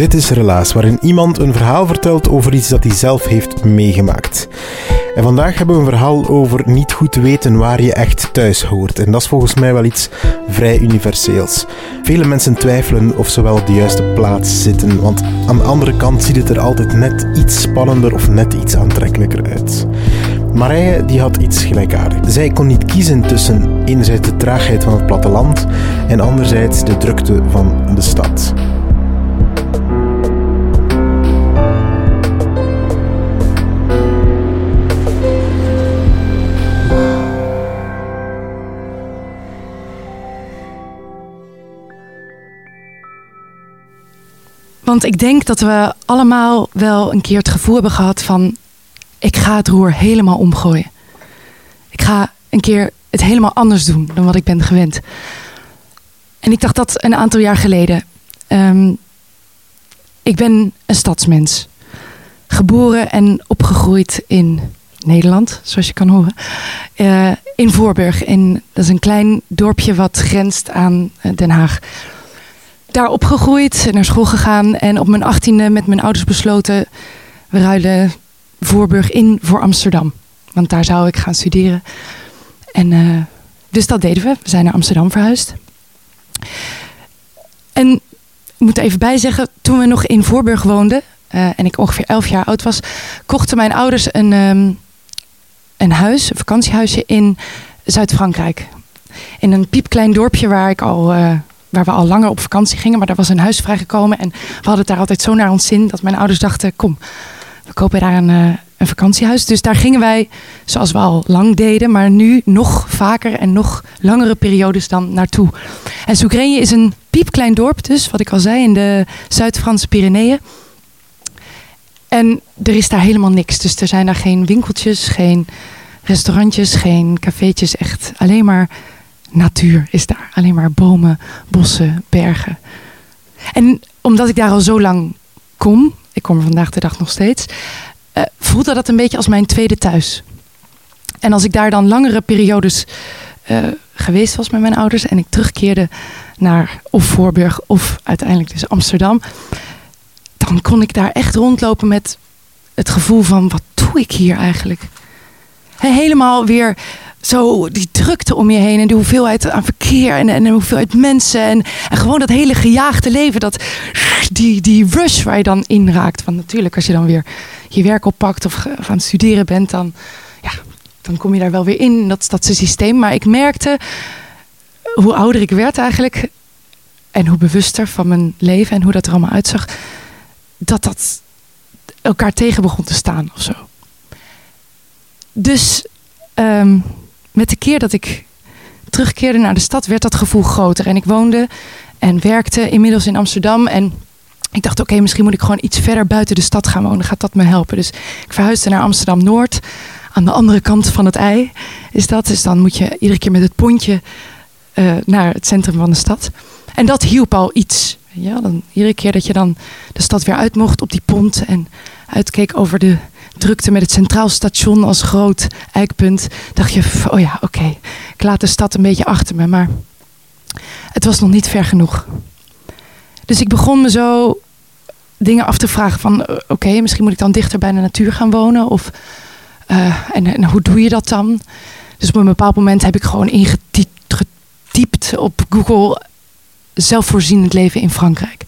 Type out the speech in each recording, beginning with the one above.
Dit is Relaas, waarin iemand een verhaal vertelt over iets dat hij zelf heeft meegemaakt. En vandaag hebben we een verhaal over niet goed weten waar je echt thuis hoort. En dat is volgens mij wel iets vrij universeels. Vele mensen twijfelen of ze wel op de juiste plaats zitten, want aan de andere kant ziet het er altijd net iets spannender of net iets aantrekkelijker uit. Marije die had iets gelijkaardigs. Zij kon niet kiezen tussen enerzijds de traagheid van het platteland en anderzijds de drukte van de stad. Want ik denk dat we allemaal wel een keer het gevoel hebben gehad van... ik ga het roer helemaal omgooien. Ik ga een keer het helemaal anders doen dan wat ik ben gewend. En ik dacht dat een aantal jaar geleden. Ehm, ik ben een stadsmens. Geboren en opgegroeid in Nederland, zoals je kan horen. Eh, in Voorburg. In, dat is een klein dorpje wat grenst aan eh, Den Haag daar opgegroeid, naar school gegaan en op mijn achttiende met mijn ouders besloten, we ruilen Voorburg in voor Amsterdam. Want daar zou ik gaan studeren. En eh, dus dat deden we. We zijn naar Amsterdam verhuisd. En ik moet even bij zeggen, toen we nog in Voorburg woonden eh, en ik ongeveer elf jaar oud was, kochten mijn ouders een, ehm, een huis, een vakantiehuisje in Zuid-Frankrijk. In een piepklein dorpje waar ik al eh, waar we al langer op vakantie gingen. Maar daar was een huis vrijgekomen. En we hadden het daar altijd zo naar ons zin dat mijn ouders dachten: kom, we kopen daar een, eh, een vakantiehuis. Dus daar gingen wij, zoals we al lang deden, maar nu nog vaker en nog langere periodes dan naartoe. En Soegrenje is een piepklein dorp, dus wat ik al zei, in de Zuid-Franse Pyreneeën. En er is daar helemaal niks. Dus er zijn daar geen winkeltjes, geen restaurantjes, geen cafeetjes. Echt alleen maar natuur is daar. Alleen maar bomen, bossen, bergen. En omdat ik daar al zo lang kom, ik kom er vandaag de dag nog steeds, eh, voelde dat een beetje als mijn tweede thuis. En als ik daar dan langere periodes eh, geweest was met mijn ouders en ik terugkeerde naar of Voorburg of uiteindelijk dus Amsterdam, dan kon ik daar echt rondlopen met het gevoel van wat doe ik hier eigenlijk? He- Helemaal weer zo die drukte om je heen en de hoeveelheid aan verkeer en, en de hoeveelheid mensen en, en gewoon dat hele gejaagde leven, dat, die, die rush waar je dan in raakt. Want natuurlijk, als je dan weer je werk oppakt of, of aan het studeren bent, dan, ja, dan kom je daar wel weer in, dat stadse systeem. Maar ik merkte hoe ouder ik werd eigenlijk en hoe bewuster van mijn leven en hoe dat er allemaal uitzag, dat dat elkaar tegen begon te staan of zo. Dus ehm, met de keer dat ik terugkeerde naar de stad, werd dat gevoel groter. En ik woonde en werkte inmiddels in Amsterdam. En ik dacht, oké, misschien moet ik gewoon iets verder buiten de stad gaan wonen. Gaat dat me helpen? Dus ik verhuisde naar Amsterdam Noord. Aan de andere kant van het ei is dat. Dus dan moet je iedere keer met het pontje eh, naar het centrum van de stad. En dat hielp al iets. Ja, dan, iedere keer dat je dan de stad weer uit mocht op die pont en uitkeek over de drukte met het Centraal Station als groot eikpunt, dacht je, oh ja, oké, ik laat de stad een beetje achter me. Maar het was nog niet ver genoeg. Dus ik begon me zo dingen af te vragen van, oké, misschien moet ik dan dichter bij de natuur gaan wonen. Of, eh, en, en hoe doe je dat dan? Dus op een bepaald moment heb ik gewoon ingetypt getypt op Google zelfvoorzienend leven in Frankrijk.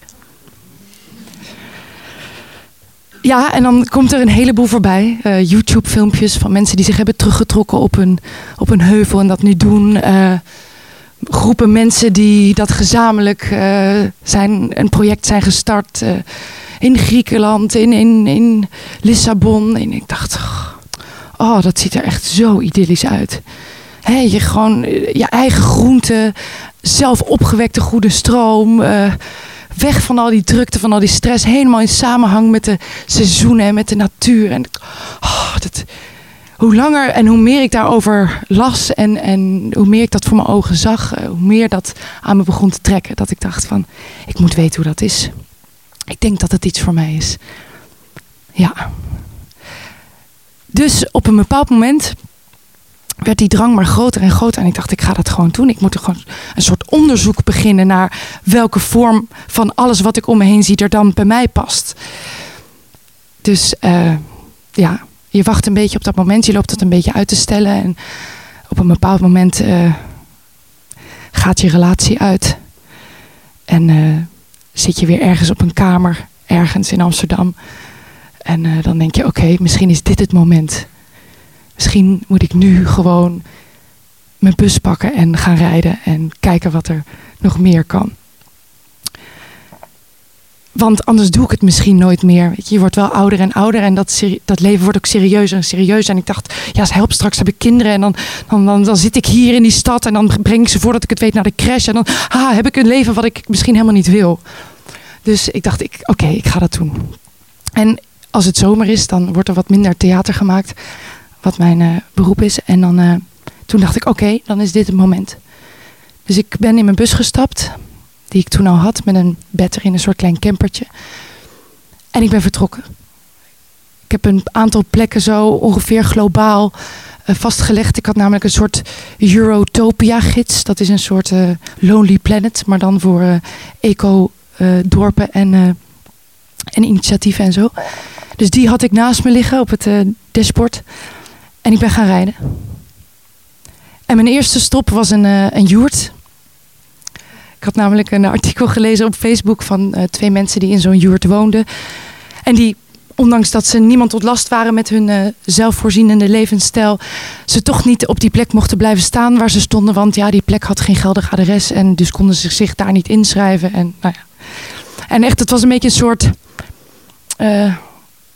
Ja, en dan komt er een heleboel voorbij. Eh, YouTube-filmpjes van mensen die zich hebben teruggetrokken op een, op een heuvel en dat nu doen. Eh, groepen mensen die dat gezamenlijk eh, zijn, een project zijn gestart in Griekenland, in, in, in Lissabon. En ik dacht, oh, dat ziet er echt zo idyllisch uit. Hè, je gewoon je eigen groente, zelf opgewekte goede stroom. Weg van al die drukte, van al die stress. Helemaal in samenhang met de seizoenen en met de natuur. En oh, dat, hoe langer en hoe meer ik daarover las en, en hoe meer ik dat voor mijn ogen zag, eh, hoe meer dat aan me begon te trekken. Dat ik dacht van, ik moet weten hoe dat is. Ik denk dat het iets voor mij is. Ja. Dus op een bepaald moment werd die drang maar groter en groter. En ik dacht, ik ga dat gewoon doen. Ik moet er gewoon een soort onderzoek beginnen naar welke vorm van alles wat ik om me heen zie er dan bij mij past. Dus eh, ja, je wacht een beetje op dat moment. Je loopt het een beetje uit te stellen. En op een bepaald moment eh, gaat je relatie uit. En eh, zit je weer ergens op een kamer, ergens in Amsterdam. En dan denk je, oké, misschien is dit het moment. Misschien moet ik nu gewoon mijn bus pakken en gaan rijden en kijken wat er nog meer kan. Want anders doe ik het misschien nooit meer. Je, wordt wel ouder en ouder en dat, dat leven wordt ook serieuzer en serieuzer. En ik dacht, ja, help, straks heb ik kinderen en dan, dan, dan, dan zit ik hier in die stad en dan breng ik ze voordat ik het weet naar de crash. En dan ah, heb ik een leven wat ik misschien helemaal niet wil. Dus ik dacht, ik, oké, ik ga dat doen. En als het zomer is, dan wordt er wat minder theater gemaakt, wat mijn eh, beroep is. En dan, eh, toen dacht ik, oké, dan is dit het moment. Dus ik ben in mijn bus gestapt, die ik toen al had, met een bed erin, een soort klein campertje. En ik ben vertrokken. Ik heb een aantal plekken zo ongeveer globaal eh, vastgelegd. Ik had namelijk een soort Eurotopia-gids. Dat is een soort Lonely Planet, maar dan voor eco-dorpen en, en initiatieven en zo. Dus die had ik naast me liggen op het dashboard. En ik ben gaan rijden. En mijn eerste stop was een, eh een joert. Ik had namelijk een artikel gelezen op Facebook van eh, twee mensen die in zo'n joert woonden. En die, ondanks dat ze niemand tot last waren met hun eh, zelfvoorzienende levensstijl, ze toch niet op die plek mochten blijven staan waar ze stonden. Want ja, die plek had geen geldig adres en dus konden ze zich daar niet inschrijven. En, nou ja. en echt, het was een beetje een soort,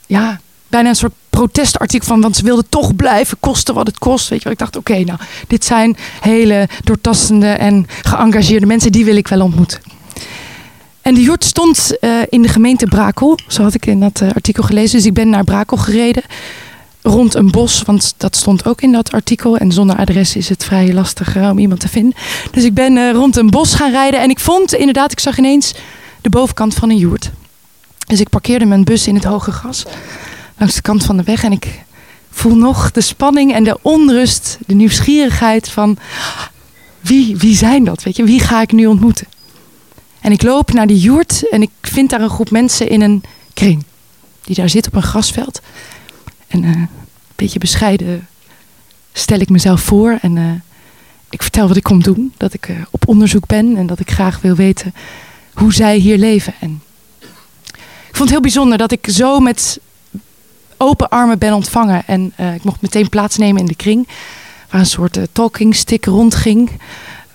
ja, bijna een soort protestartikel van, want ze wilden toch blijven, kosten wat het kost. Weet je wel. Ik dacht, oké, nou, dit zijn hele doortastende en geëngageerde mensen, die wil ik wel ontmoeten. En die jurt stond eh, in de gemeente Brakel, zo had ik in dat eh, artikel gelezen. Dus ik ben naar Brakel gereden, rond een bos, want dat stond ook in dat artikel. En zonder adres is het vrij lastig eh, om iemand te vinden. Dus ik ben rond een bos gaan rijden en ik vond inderdaad, ik zag ineens de bovenkant van een joert. Dus ik parkeerde mijn bus in het hoge gras langs de kant van de weg. En ik voel nog de spanning en de onrust, de nieuwsgierigheid van wie, wie zijn dat? Weet je, wie ga ik nu ontmoeten? En ik loop naar die joert en ik vind daar een groep mensen in een kring. Die daar zit op een grasveld. En eh, een beetje bescheiden stel ik mezelf voor. En eh, ik vertel wat ik kom doen. Dat ik eh, op onderzoek ben en dat ik graag wil weten hoe zij hier leven. En ik vond het heel bijzonder dat ik zo met open armen ben ontvangen. En eh, ik mocht meteen plaatsnemen in de kring. Waar een soort eh, talking stick rondging.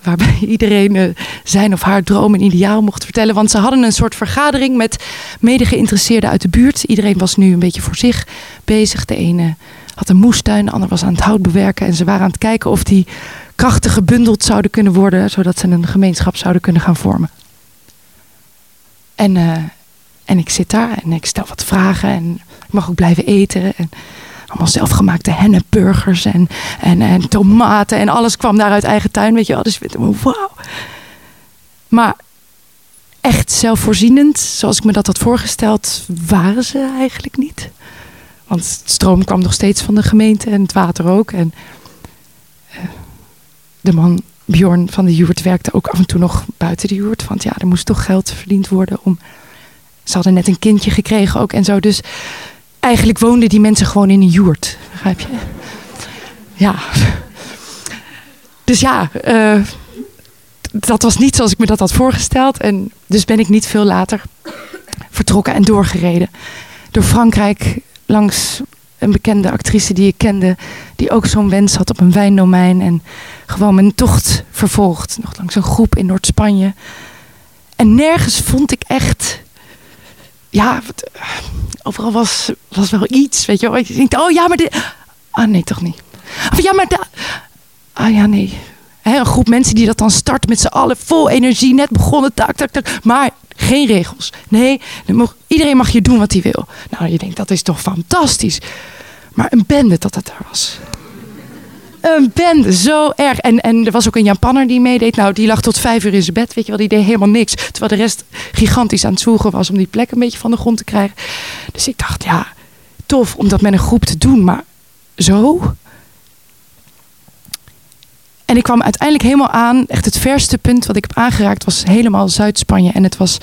Waarbij iedereen eh, zijn of haar droom en ideaal mocht vertellen. Want ze hadden een soort vergadering met mede-geïnteresseerden uit de buurt. Iedereen was nu een beetje voor zich bezig. De ene had een moestuin, de ander was aan het hout bewerken. En ze waren aan het kijken of die krachten gebundeld zouden kunnen worden. Zodat ze een gemeenschap zouden kunnen gaan vormen. En, en ik zit daar en ik stel wat vragen. En ik mag ook blijven eten. En allemaal zelfgemaakte hennepburgers en, en, en tomaten. En alles kwam daar uit eigen tuin, weet je wel. Dus ik wauw. Maar echt zelfvoorzienend, zoals ik me dat had voorgesteld, waren ze eigenlijk niet. Want het stroom kwam nog steeds van de gemeente en het water ook. En eh, de man Bjorn van de Joert werkte ook af en toe nog buiten de Joert. Want ja, er moest toch geld verdiend worden om... Ze hadden net een kindje gekregen ook en zo. Dus eigenlijk woonden die mensen gewoon in een joert. Begrijp je? Ja. Dus ja, eh, dat was niet zoals ik me dat had voorgesteld. En dus ben ik niet veel later vertrokken en doorgereden door Frankrijk langs een bekende actrice die ik kende, die ook zo'n wens had op een wijndomein en gewoon mijn tocht vervolgd, nog langs een groep in Noord-Spanje. En nergens vond ik echt, ja, wat, overal was, was wel iets, weet je wel. Ik denk, oh ja, maar dit, ah nee, toch niet. Of ja, maar da, ah ja, nee. Een groep mensen die dat dan start met z'n allen vol energie, net begonnen, tak, tak, tak. Maar geen regels. Nee, iedereen mag je doen wat hij wil. Nou, je denkt, dat is toch fantastisch. Maar een bende dat het daar was. Een bende, zo erg. En, en er was ook een Japanner die meedeed. Nou, die lag tot vijf uur in zijn bed. Weet je wel, die deed helemaal niks. Terwijl de rest gigantisch aan het zwoegen was om die plek een beetje van de grond te krijgen. Dus ik dacht, ja, tof om dat met een groep te doen. Maar zo? En ik kwam uiteindelijk helemaal aan. Echt het verste punt wat ik heb aangeraakt was helemaal Zuid-Spanje. En het was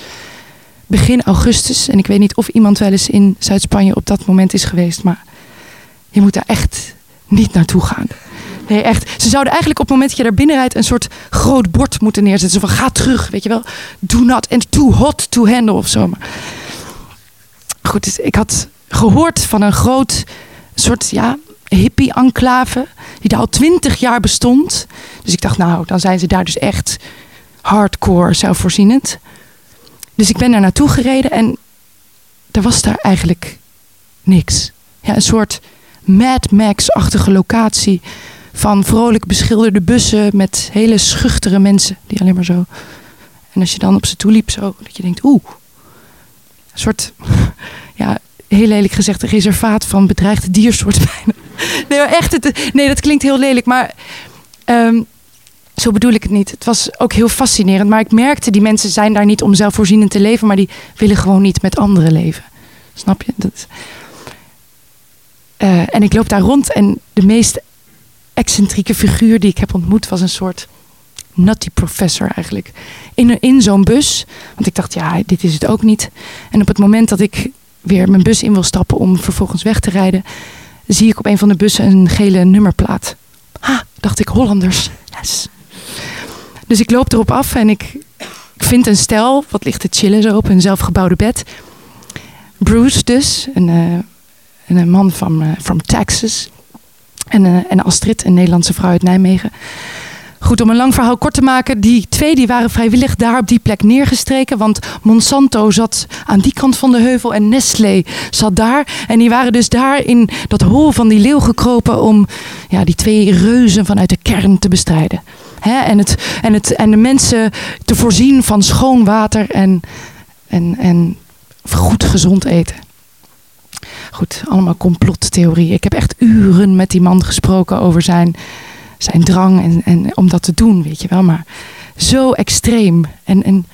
begin augustus. En ik weet niet of iemand wel eens in Zuid-Spanje op dat moment is geweest. Maar je moet daar echt niet naartoe gaan. Nee, echt. Ze zouden eigenlijk op het moment dat je daar binnenrijdt een soort groot bord moeten neerzetten. Zo van ga terug, weet je wel. Do not and too hot to handle of zo. Goed, dus ik had gehoord van een groot soort ja, hippie-enclave. Die daar al twintig jaar bestond. Dus ik dacht, nou, dan zijn ze daar dus echt hardcore zelfvoorzienend. Dus ik ben daar naartoe gereden en er was daar eigenlijk niks. Ja, een soort Mad Max-achtige locatie van vrolijk beschilderde bussen met hele schuchtere mensen die alleen maar zo. En als je dan op ze toe liep, zo dat je denkt, oeh, een soort, ja, heel lelijk gezegd, een reservaat van bedreigde diersoort bijna. Nee, maar echt, het, nee, dat klinkt heel lelijk, maar um, zo bedoel ik het niet. Het was ook heel fascinerend, maar ik merkte, die mensen zijn daar niet om zelfvoorzienend te leven, maar die willen gewoon niet met anderen leven. Snap je? Dat, uh, en ik loop daar rond en de meest excentrieke figuur die ik heb ontmoet was een soort nutty professor eigenlijk. In, in zo'n bus. Want ik dacht, ja, dit is het ook niet. En op het moment dat ik weer mijn bus in wil stappen om vervolgens weg te rijden, zie ik op een van de bussen een gele nummerplaat. Ha, dacht ik, Hollanders. Yes. Dus ik loop erop af en ik, vind een stel, wat ligt te chillen zo op een zelfgebouwde bed. Bruce dus, een, uh, een man van uh, from Texas. En, uh, en Astrid, een Nederlandse vrouw uit Nijmegen. Goed, om een lang verhaal kort te maken. Die twee die waren vrijwillig daar op die plek neergestreken. Want Monsanto zat aan die kant van de heuvel en Nestlé zat daar. En die waren dus daar in dat hol van die leeuw gekropen om ja, die twee reuzen vanuit de kern te bestrijden. Hè? En, het, en, het, en de mensen te voorzien van schoon water en, en, en goed gezond eten. Goed, allemaal complottheorie. Ik heb echt uren met die man gesproken over zijn, zijn drang en, en om dat te doen, weet je wel. Maar zo extreem. En, en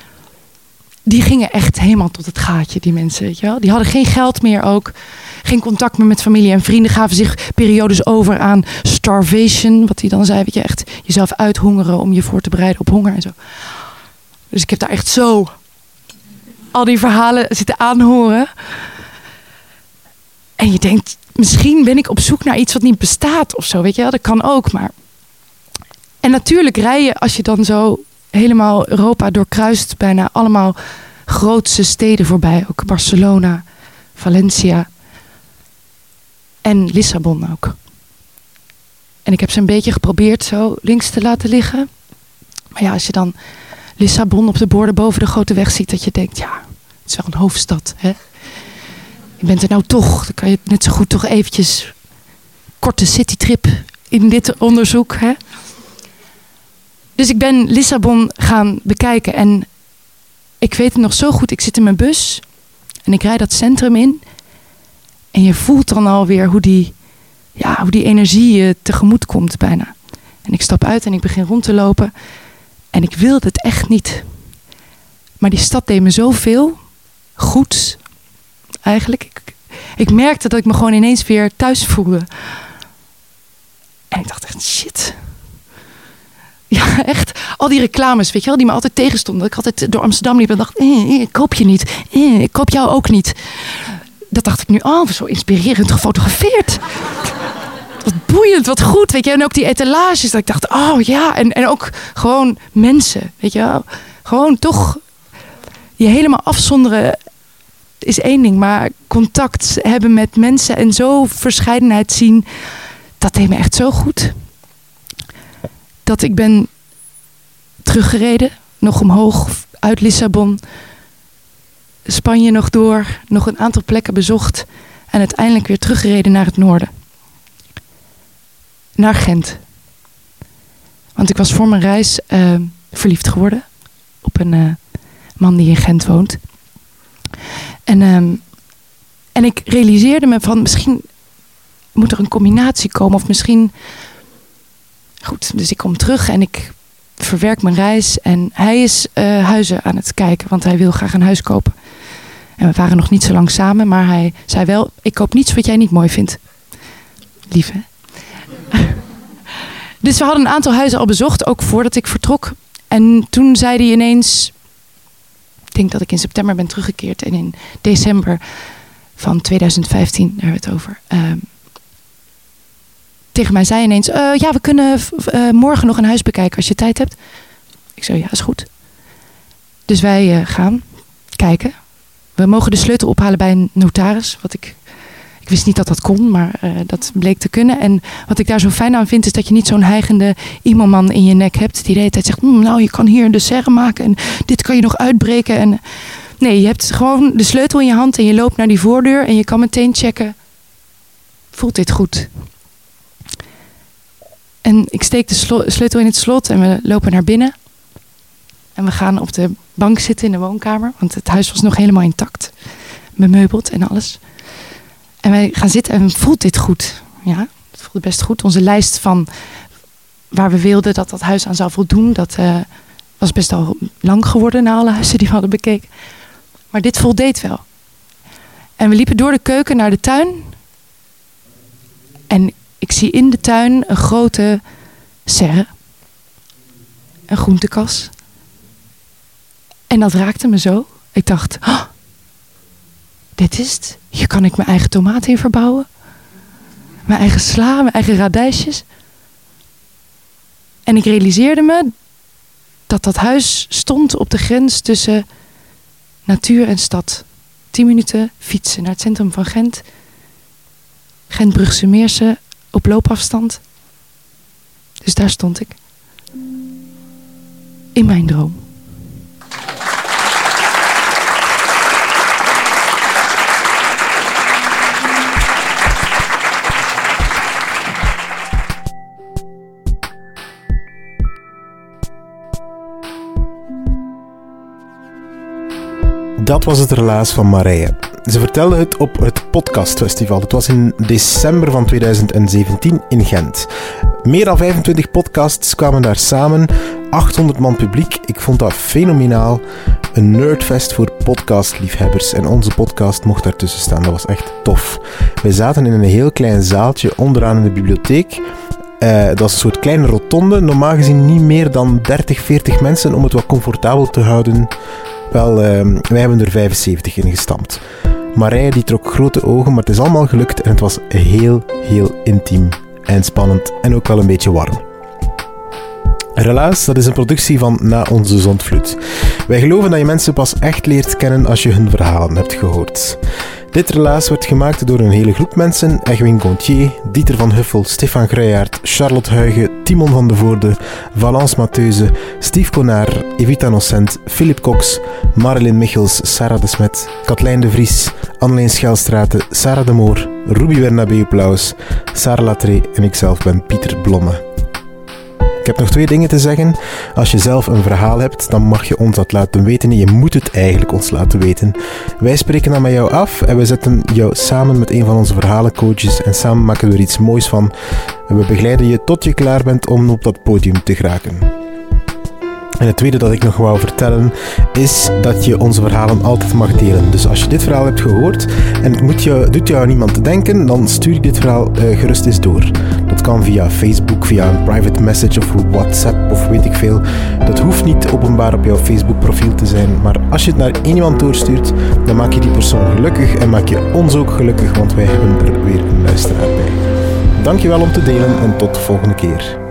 die gingen echt helemaal tot het gaatje, die mensen, weet je wel. Die hadden geen geld meer ook. Geen contact meer met familie en vrienden. Gaven zich periodes over aan starvation. Wat hij dan zei, weet je, echt jezelf uithongeren om je voor te bereiden op honger en zo. Dus ik heb daar echt zo al die verhalen zitten aanhoren. En je denkt, misschien ben ik op zoek naar iets wat niet bestaat of zo. Weet je wel, dat kan ook. Maar... En natuurlijk rij je als je dan zo helemaal Europa doorkruist, bijna allemaal grootste steden voorbij. Ook Barcelona, Valencia en Lissabon ook. En ik heb ze een beetje geprobeerd zo links te laten liggen. Maar ja, als je dan Lissabon op de borden boven de grote weg ziet, dat je denkt, ja, het is wel een hoofdstad. Hè? Je bent er nou toch, dan kan je net zo goed toch eventjes korte citytrip in dit onderzoek. Hè? Dus ik ben Lissabon gaan bekijken en ik weet het nog zo goed. Ik zit in mijn bus en ik rijd dat centrum in. En je voelt dan alweer hoe die, ja, hoe die energie je tegemoet komt bijna. En ik stap uit en ik begin rond te lopen. En ik wilde het echt niet. Maar die stad deed me zoveel goeds. Eigenlijk. Ik, ik merkte dat ik me gewoon ineens weer thuis voelde. En ik dacht echt, shit. Ja, echt. Al die reclames, weet je wel, die me altijd tegenstonden. Dat ik altijd door Amsterdam liep en dacht, eh, eh, ik koop je niet. Eh, ik koop jou ook niet. Dat dacht ik nu, oh, zo inspirerend gefotografeerd. wat boeiend, wat goed, weet je. En ook die etalages, dat ik dacht, oh ja. En, en ook gewoon mensen, weet je wel. Gewoon toch je helemaal afzonderen is één ding. Maar contact hebben met mensen en zo verscheidenheid zien, dat deed me echt zo goed. Dat ik ben teruggereden, nog omhoog uit Lissabon. Spanje nog door, nog een aantal plekken bezocht. En uiteindelijk weer teruggereden naar het noorden. Naar Gent. Want ik was voor mijn reis uh, verliefd geworden op een uh, man die in Gent woont. En, um, en ik realiseerde me van misschien moet er een combinatie komen. Of misschien. Goed, dus ik kom terug en ik verwerk mijn reis. En hij is uh, huizen aan het kijken, want hij wil graag een huis kopen. En we waren nog niet zo lang samen, maar hij zei wel: Ik koop niets wat jij niet mooi vindt. Lief, hè? dus we hadden een aantal huizen al bezocht, ook voordat ik vertrok. En toen zei hij ineens: denk dat ik in september ben teruggekeerd. En in december van 2015, daar hebben we het over. Uh, tegen mij zei ineens: uh, Ja, we kunnen uh, morgen nog een huis bekijken als je tijd hebt. Ik zei: Ja, is goed. Dus wij uh, gaan kijken. We mogen de sleutel ophalen bij een notaris. Wat ik, ik wist niet dat dat kon, maar uh, dat bleek te kunnen. En wat ik daar zo fijn aan vind, is dat je niet zo'n heigende iemand in je nek hebt. Die de hele tijd zegt, mmm, nou je kan hier een serre maken en dit kan je nog uitbreken. En, nee, je hebt gewoon de sleutel in je hand en je loopt naar die voordeur. En je kan meteen checken, voelt dit goed? En ik steek de sleutel in het slot en we lopen naar binnen. En we gaan op de bank zitten in de woonkamer. Want het huis was nog helemaal intact. Bemeubeld en alles. En wij gaan zitten en voelt dit goed. Ja, het voelde best goed. Onze lijst van waar we wilden dat dat huis aan zou voldoen. Dat uh, was best al lang geworden na alle huizen die we hadden bekeken. Maar dit voldeed wel. En we liepen door de keuken naar de tuin. En ik zie in de tuin een grote serre. Een groentekas. En dat raakte me zo. Ik dacht, oh, dit is het. Hier kan ik mijn eigen tomaten in verbouwen. Mijn eigen sla, mijn eigen radijsjes. En ik realiseerde me dat dat huis stond op de grens tussen natuur en stad. Tien minuten fietsen naar het centrum van Gent. Gent-Brugse Meersen op loopafstand. Dus daar stond ik. In mijn droom. Dat was het relaas van Marije. Ze vertelde het op het podcastfestival. Het was in december van 2017 in Gent. Meer dan 25 podcasts kwamen daar samen. 800 man publiek. Ik vond dat fenomenaal. Een nerdfest voor podcastliefhebbers. En onze podcast mocht daartussen staan. Dat was echt tof. We zaten in een heel klein zaaltje onderaan in de bibliotheek. Uh, dat is een soort kleine rotonde. Normaal gezien niet meer dan 30, 40 mensen om het wat comfortabel te houden. Wel, uh, wij hebben er 75 in gestampt. Marije die trok grote ogen, maar het is allemaal gelukt en het was heel, heel intiem en spannend en ook wel een beetje warm. Relaas, dat is een productie van Na Onze Zondvloed. Wij geloven dat je mensen pas echt leert kennen als je hun verhalen hebt gehoord. Dit relaas werd gemaakt door een hele groep mensen. Egwin Gontier, Dieter van Huffel, Stefan Gruijaert, Charlotte Huigen, Timon van de Voorde, Valence Matheuze, Steve Konar, Evita Nocent, Philip Cox, Marilyn Michels, Sarah de Smet, Katlijn de Vries, Anneleen Schelstraten, Sarah de Moor, Ruby Bernabeu Plaus, Sarah Latré en ikzelf ben Pieter Blomme. Ik heb nog twee dingen te zeggen. Als je zelf een verhaal hebt, dan mag je ons dat laten weten. Je moet het eigenlijk ons laten weten. Wij spreken dan met jou af en we zetten jou samen met een van onze verhalencoaches en samen maken we er iets moois van. We begeleiden je tot je klaar bent om op dat podium te geraken. En het tweede dat ik nog wou vertellen is dat je onze verhalen altijd mag delen. Dus als je dit verhaal hebt gehoord en het moet jou, doet jou niemand denken, dan stuur je dit verhaal uh, gerust eens door. Dat kan via Facebook, via een private message of WhatsApp of weet ik veel. Dat hoeft niet openbaar op jouw Facebook profiel te zijn, maar als je het naar één iemand doorstuurt, dan maak je die persoon gelukkig en maak je ons ook gelukkig, want wij hebben er weer een luisteraar bij. Dankjewel om te delen en tot de volgende keer.